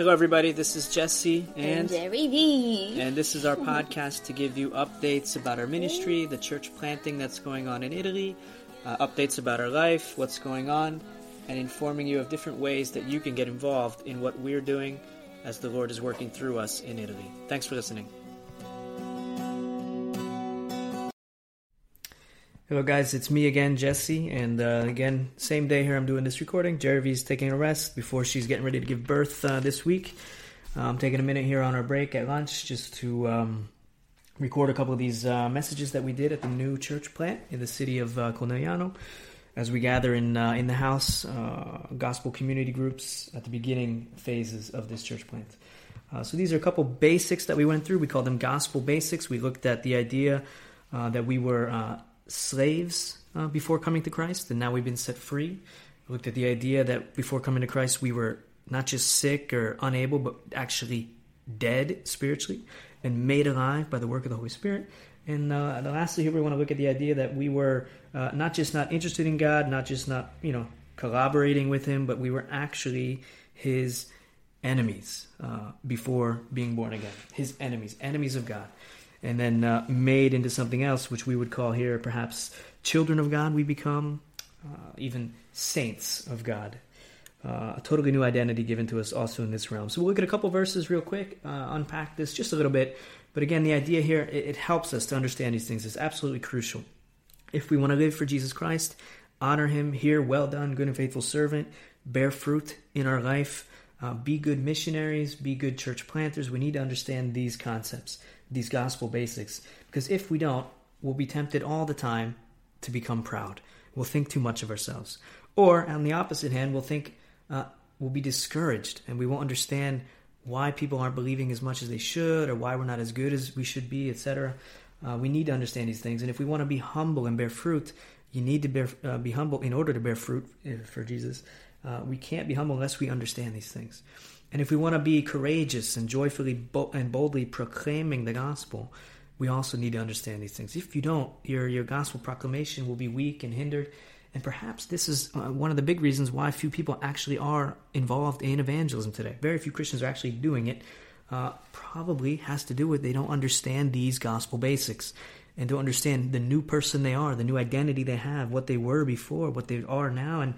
Hello, everybody. This is Jesse And and Jerry V. and this is our podcast to give you updates about our ministry, the church planting that's going on in Italy, uh, updates about our life, what's going on, and informing you of different ways that you can get involved in what we're doing as the Lord is working through us in Italy. Thanks for listening. Hello, guys. It's me again, Jesse, and uh, again, same day here. I'm doing this recording. Jerry V's taking a rest before she's getting ready to give birth uh, this week. Uh, I'm taking a minute here on our break at lunch just to um, record a couple of these uh, messages that we did at the new church plant in the city of uh, as we gather in uh, in the house, uh, gospel community groups at the beginning phases of this church plant. So these are a couple basics that we went through. We call them gospel basics. We looked at the idea that we were slaves uh, before coming to Christ, and now we've been set free. Looked at the idea that before coming to Christ, we were not just sick or unable, but actually dead spiritually and made alive by the work of the Holy Spirit. And uh, lastly, here we want to look at the idea that we were uh, not just not interested in God, not just not you know collaborating with Him, but we were actually His enemies uh, before being born again. His enemies, enemies of God, and then uh, made into something else, which we would call here perhaps children of God. We become uh, even saints of God. Uh, a totally new identity given to us also in this realm. So we'll look at a couple verses real quick, uh, unpack this just a little bit. But again, the idea here, it, it helps us to understand these things. It's absolutely crucial. If we want to live for Jesus Christ, honor Him here, well done, good and faithful servant, bear fruit in our life, uh, be good missionaries, be good church planters, we need to understand these concepts, these gospel basics. Because if we don't, we'll be tempted all the time to become proud. We'll think too much of ourselves. Or, on the opposite hand, we'll think, uh, we'll be discouraged and we won't understand why people aren't believing as much as they should or why we're not as good as we should be, etc. Uh, we need to understand these things. And if we want to be humble and bear fruit, you need to bear, uh, be humble in order to bear fruit uh, for Jesus. Uh, we can't be humble unless we understand these things. And if we want to be courageous and joyfully bo- and boldly proclaiming the gospel, we also need to understand these things. If you don't, your, your gospel proclamation will be weak and hindered. And perhaps this is uh, one of the big reasons why few people actually are involved in evangelism today. Very few Christians are actually doing it. Uh, probably has to do with they don't understand these gospel basics and don't understand the new person they are, the new identity they have, what they were before, what they are now, and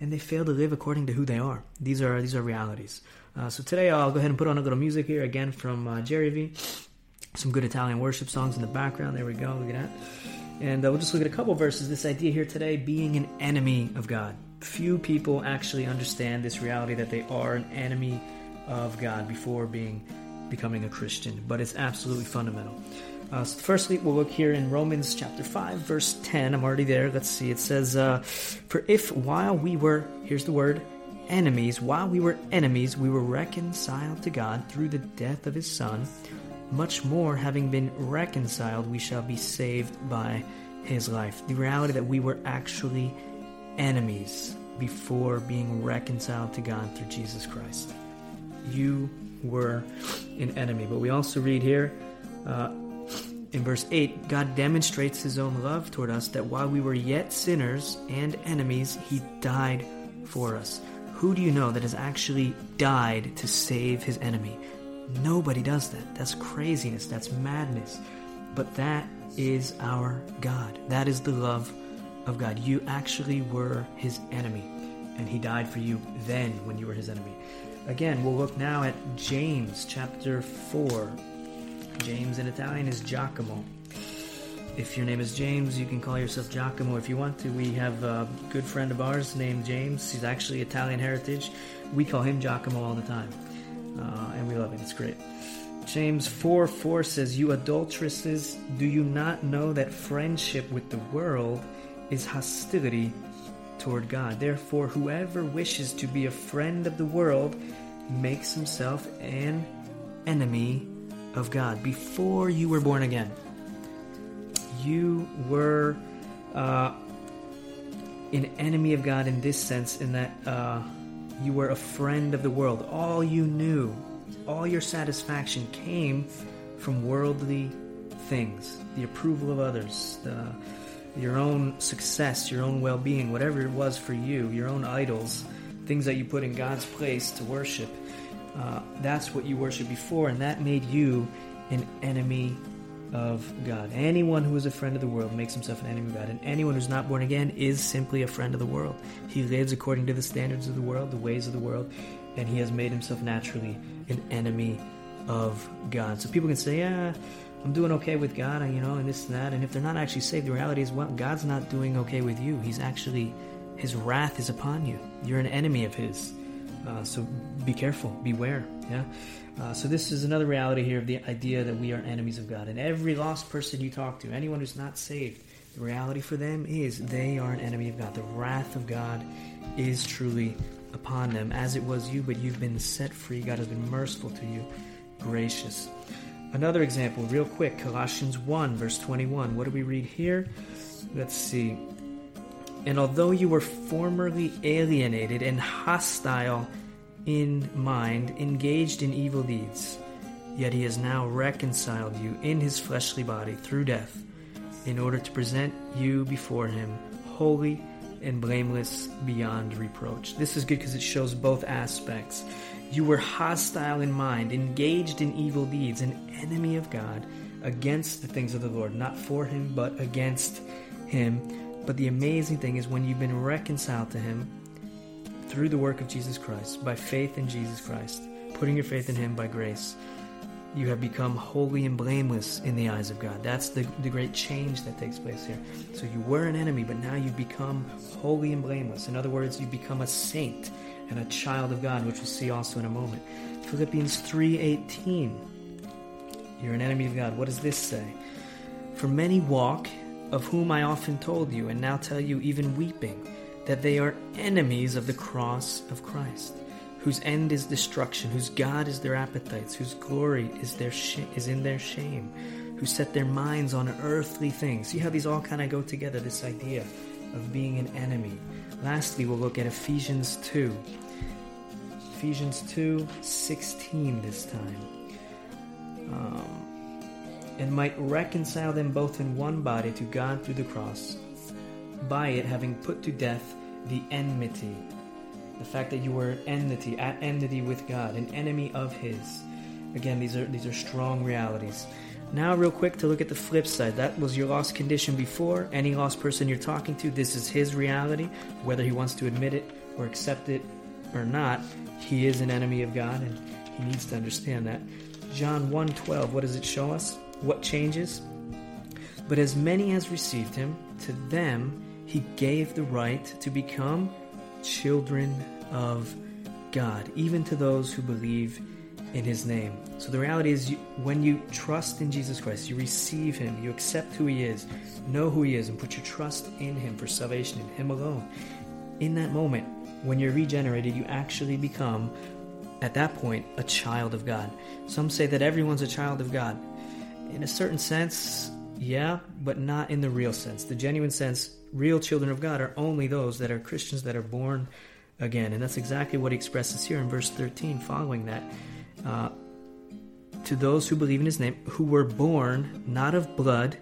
and they fail to live according to who they are. These are these are realities. Uh, so today I'll go ahead and put on a little music here again from uh, Jerry V. Some good Italian worship songs in the background. There we go. Look at that. And uh, we'll just look at a couple verses. This idea here today being an enemy of God. Few people actually understand this reality that they are an enemy of God before being becoming a Christian, but it's absolutely fundamental. Uh, so firstly, we'll look here in Romans chapter 5, verse 10. I'm already there. Let's see. It says, uh, For if while we were, here's the word, enemies, while we were enemies, we were reconciled to God through the death of his Son, much more, having been reconciled, we shall be saved by his life. The reality that we were actually enemies before being reconciled to God through Jesus Christ. You were an enemy. But we also read here uh, in verse 8 God demonstrates his own love toward us that while we were yet sinners and enemies, he died for us. Who do you know that has actually died to save his enemy? Nobody does that. That's craziness. That's madness. But that is our God. That is the love of God. You actually were his enemy, and he died for you then when you were his enemy. Again, we'll look now at James chapter 4. James in Italian is Giacomo. If your name is James, you can call yourself Giacomo if you want to. We have a good friend of ours named James. He's actually Italian heritage. We call him Giacomo all the time. Uh, and we love it. It's great. James 4 4 says, You adulteresses, do you not know that friendship with the world is hostility toward God? Therefore, whoever wishes to be a friend of the world makes himself an enemy of God. Before you were born again, you were uh, an enemy of God in this sense, in that uh, you were a friend of the world. All you knew, all your satisfaction came from worldly things, the approval of others, the, your own success, your own well being, whatever it was for you, your own idols, things that you put in God's place to worship. Uh, that's what you worshiped before, and that made you an enemy of God. Anyone who is a friend of the world makes himself an enemy of God, and anyone who's not born again is simply a friend of the world. He lives according to the standards of the world, the ways of the world, and he has made himself naturally an enemy of God. So people can say, yeah, I'm doing okay with God, you know, and this and that. And if they're not actually saved, the reality is, well, God's not doing okay with you. He's actually, his wrath is upon you. You're an enemy of his. Uh, so be careful, beware. Yeah. Uh, so this is another reality here of the idea that we are enemies of God. And every lost person you talk to, anyone who's not saved, the reality for them is they are an enemy of God. The wrath of God is truly upon them, as it was you, but you've been set free. God has been merciful to you, gracious. Another example, real quick Colossians 1, verse 21. What do we read here? Let's see. And although you were formerly alienated and hostile in mind, engaged in evil deeds, yet he has now reconciled you in his fleshly body through death, in order to present you before him holy and blameless beyond reproach. This is good because it shows both aspects. You were hostile in mind, engaged in evil deeds, an enemy of God, against the things of the Lord, not for him, but against him. But the amazing thing is when you've been reconciled to him through the work of Jesus Christ, by faith in Jesus Christ, putting your faith in him by grace, you have become holy and blameless in the eyes of God. That's the, the great change that takes place here. So you were an enemy, but now you've become holy and blameless. In other words, you become a saint and a child of God, which we'll see also in a moment. Philippians 3:18. You're an enemy of God. What does this say? For many walk, of whom I often told you, and now tell you even weeping, that they are enemies of the cross of Christ whose end is destruction, whose God is their appetites, whose glory is their sh- is in their shame, who set their minds on earthly things. See how these all kind of go together. This idea of being an enemy. Lastly, we'll look at Ephesians two. Ephesians two sixteen this time. Um, and might reconcile them both in one body to God through the cross, by it having put to death the enmity the fact that you were an enmity, at enmity with God, an enemy of His. Again, these are these are strong realities. Now, real quick to look at the flip side. That was your lost condition before. Any lost person you're talking to, this is his reality, whether he wants to admit it or accept it or not. He is an enemy of God, and he needs to understand that. John 1:12. What does it show us? What changes? But as many as received him, to them he gave the right to become children of God, even to those who believe in his name. So the reality is, you, when you trust in Jesus Christ, you receive him, you accept who he is, know who he is, and put your trust in him for salvation, in him alone. In that moment, when you're regenerated, you actually become, at that point, a child of God. Some say that everyone's a child of God. In a certain sense, yeah, but not in the real sense. The genuine sense, real children of God are only those that are Christians that are born again. And that's exactly what he expresses here in verse 13, following that. Uh, to those who believe in his name, who were born not of blood,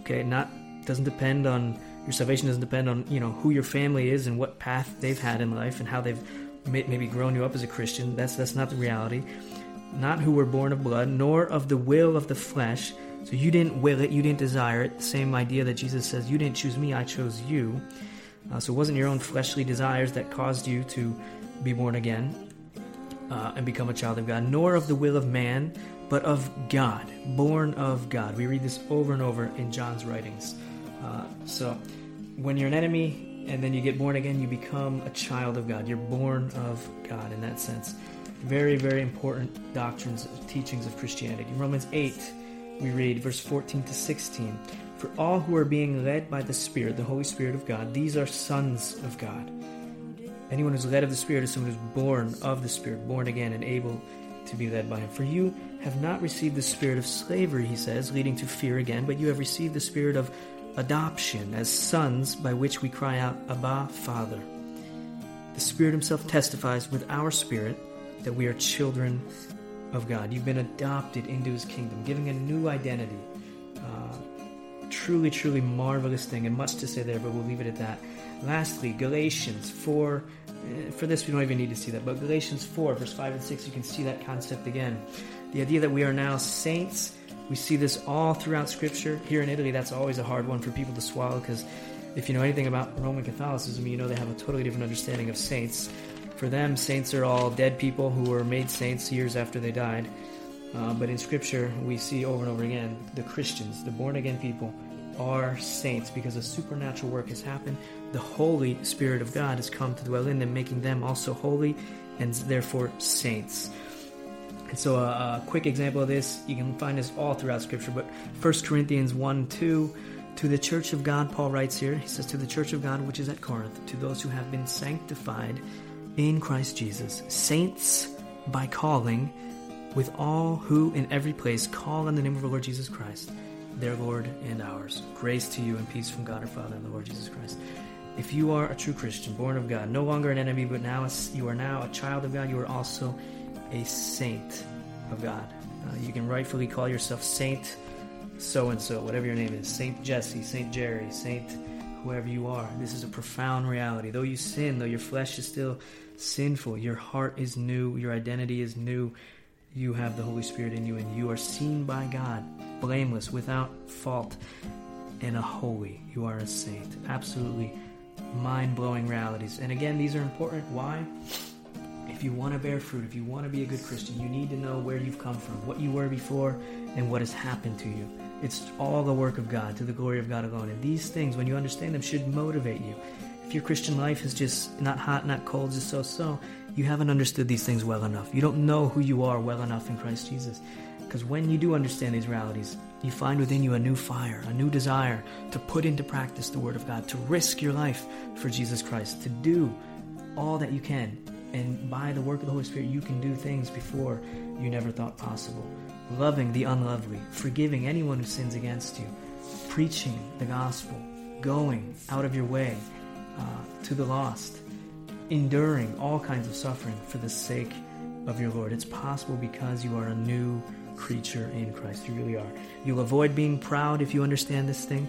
okay, not doesn't depend on your salvation doesn't depend on you know who your family is and what path they've had in life and how they've maybe grown you up as a Christian. That's that's not the reality. Not who were born of blood, nor of the will of the flesh, so you didn't will it, you didn't desire it. Same idea that Jesus says, You didn't choose me, I chose you. Uh, so it wasn't your own fleshly desires that caused you to be born again uh, and become a child of God, nor of the will of man, but of God, born of God. We read this over and over in John's writings. Uh, so when you're an enemy and then you get born again, you become a child of God. You're born of God in that sense. Very, very important doctrines, teachings of Christianity. Romans 8 we read verse 14 to 16 For all who are being led by the Spirit, the Holy Spirit of God, these are sons of God. Anyone who's led of the Spirit is someone who's born of the Spirit, born again, and able to be led by Him. For you have not received the spirit of slavery, he says, leading to fear again, but you have received the spirit of adoption as sons, by which we cry out, Abba, Father. The Spirit Himself testifies with our spirit that we are children of God. You've been adopted into His kingdom, giving a new identity. Uh, truly, truly marvelous thing, and much to say there, but we'll leave it at that. Lastly, Galatians 4 Eh, For this, we don't even need to see that. But Galatians 4, verse 5 and 6, you can see that concept again. The idea that we are now saints, we see this all throughout Scripture. Here in Italy, that's always a hard one for people to swallow because if you know anything about Roman Catholicism, you know they have a totally different understanding of saints. For them, saints are all dead people who were made saints years after they died. Uh, but in Scripture, we see over and over again the Christians, the born again people, are saints because a supernatural work has happened. The Holy Spirit of God has come to dwell in them, making them also holy and therefore saints. And so, a, a quick example of this, you can find this all throughout Scripture, but 1 Corinthians 1 2, to the church of God, Paul writes here, he says, To the church of God which is at Corinth, to those who have been sanctified in Christ Jesus, saints by calling, with all who in every place call on the name of the Lord Jesus Christ, their Lord and ours. Grace to you and peace from God our Father and the Lord Jesus Christ. If you are a true Christian, born of God, no longer an enemy, but now you are now a child of God, you are also a saint of God. Uh, you can rightfully call yourself Saint so and so, whatever your name is Saint Jesse, Saint Jerry, Saint whoever you are. This is a profound reality. Though you sin, though your flesh is still sinful, your heart is new, your identity is new. You have the Holy Spirit in you, and you are seen by God, blameless, without fault, and a holy. You are a saint. Absolutely mind blowing realities. And again, these are important. Why? If you want to bear fruit, if you want to be a good Christian, you need to know where you've come from, what you were before, and what has happened to you. It's all the work of God, to the glory of God alone. And these things, when you understand them, should motivate you. If your Christian life is just not hot, not cold, just so so, you haven't understood these things well enough. You don't know who you are well enough in Christ Jesus. Because when you do understand these realities, you find within you a new fire, a new desire to put into practice the Word of God, to risk your life for Jesus Christ, to do all that you can. And by the work of the Holy Spirit, you can do things before you never thought possible. Loving the unlovely, forgiving anyone who sins against you, preaching the gospel, going out of your way uh, to the lost, enduring all kinds of suffering for the sake of your Lord. It's possible because you are a new creature in Christ. You really are. You'll avoid being proud if you understand this thing.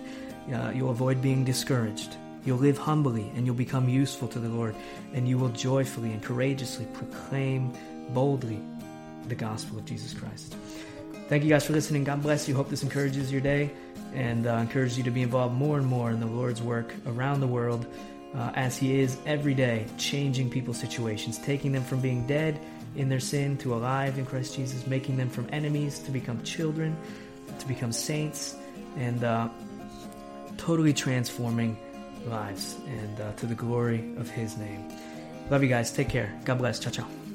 Uh, you'll avoid being discouraged. You'll live humbly and you'll become useful to the Lord. And you will joyfully and courageously proclaim boldly the gospel of Jesus Christ. Thank you guys for listening. God bless you. Hope this encourages your day and uh, encourages you to be involved more and more in the Lord's work around the world uh, as He is every day, changing people's situations, taking them from being dead in their sin to alive in Christ Jesus, making them from enemies to become children, to become saints, and uh, totally transforming lives and uh, to the glory of His name. Love you guys. Take care. God bless. Ciao, ciao.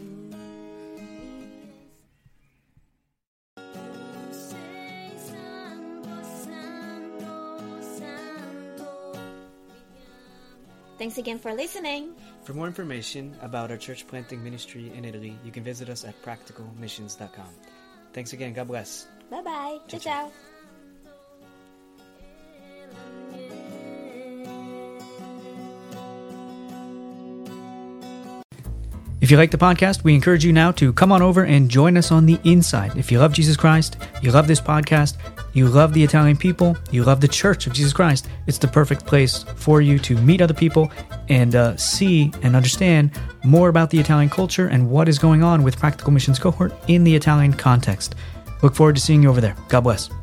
Thanks again for listening. For more information about our church planting ministry in Italy, you can visit us at practicalmissions.com. Thanks again. God bless. Bye bye. Ciao, Ciao, ciao. ciao. If you like the podcast, we encourage you now to come on over and join us on the inside. If you love Jesus Christ, you love this podcast, you love the Italian people, you love the Church of Jesus Christ, it's the perfect place for you to meet other people and uh, see and understand more about the Italian culture and what is going on with Practical Missions Cohort in the Italian context. Look forward to seeing you over there. God bless.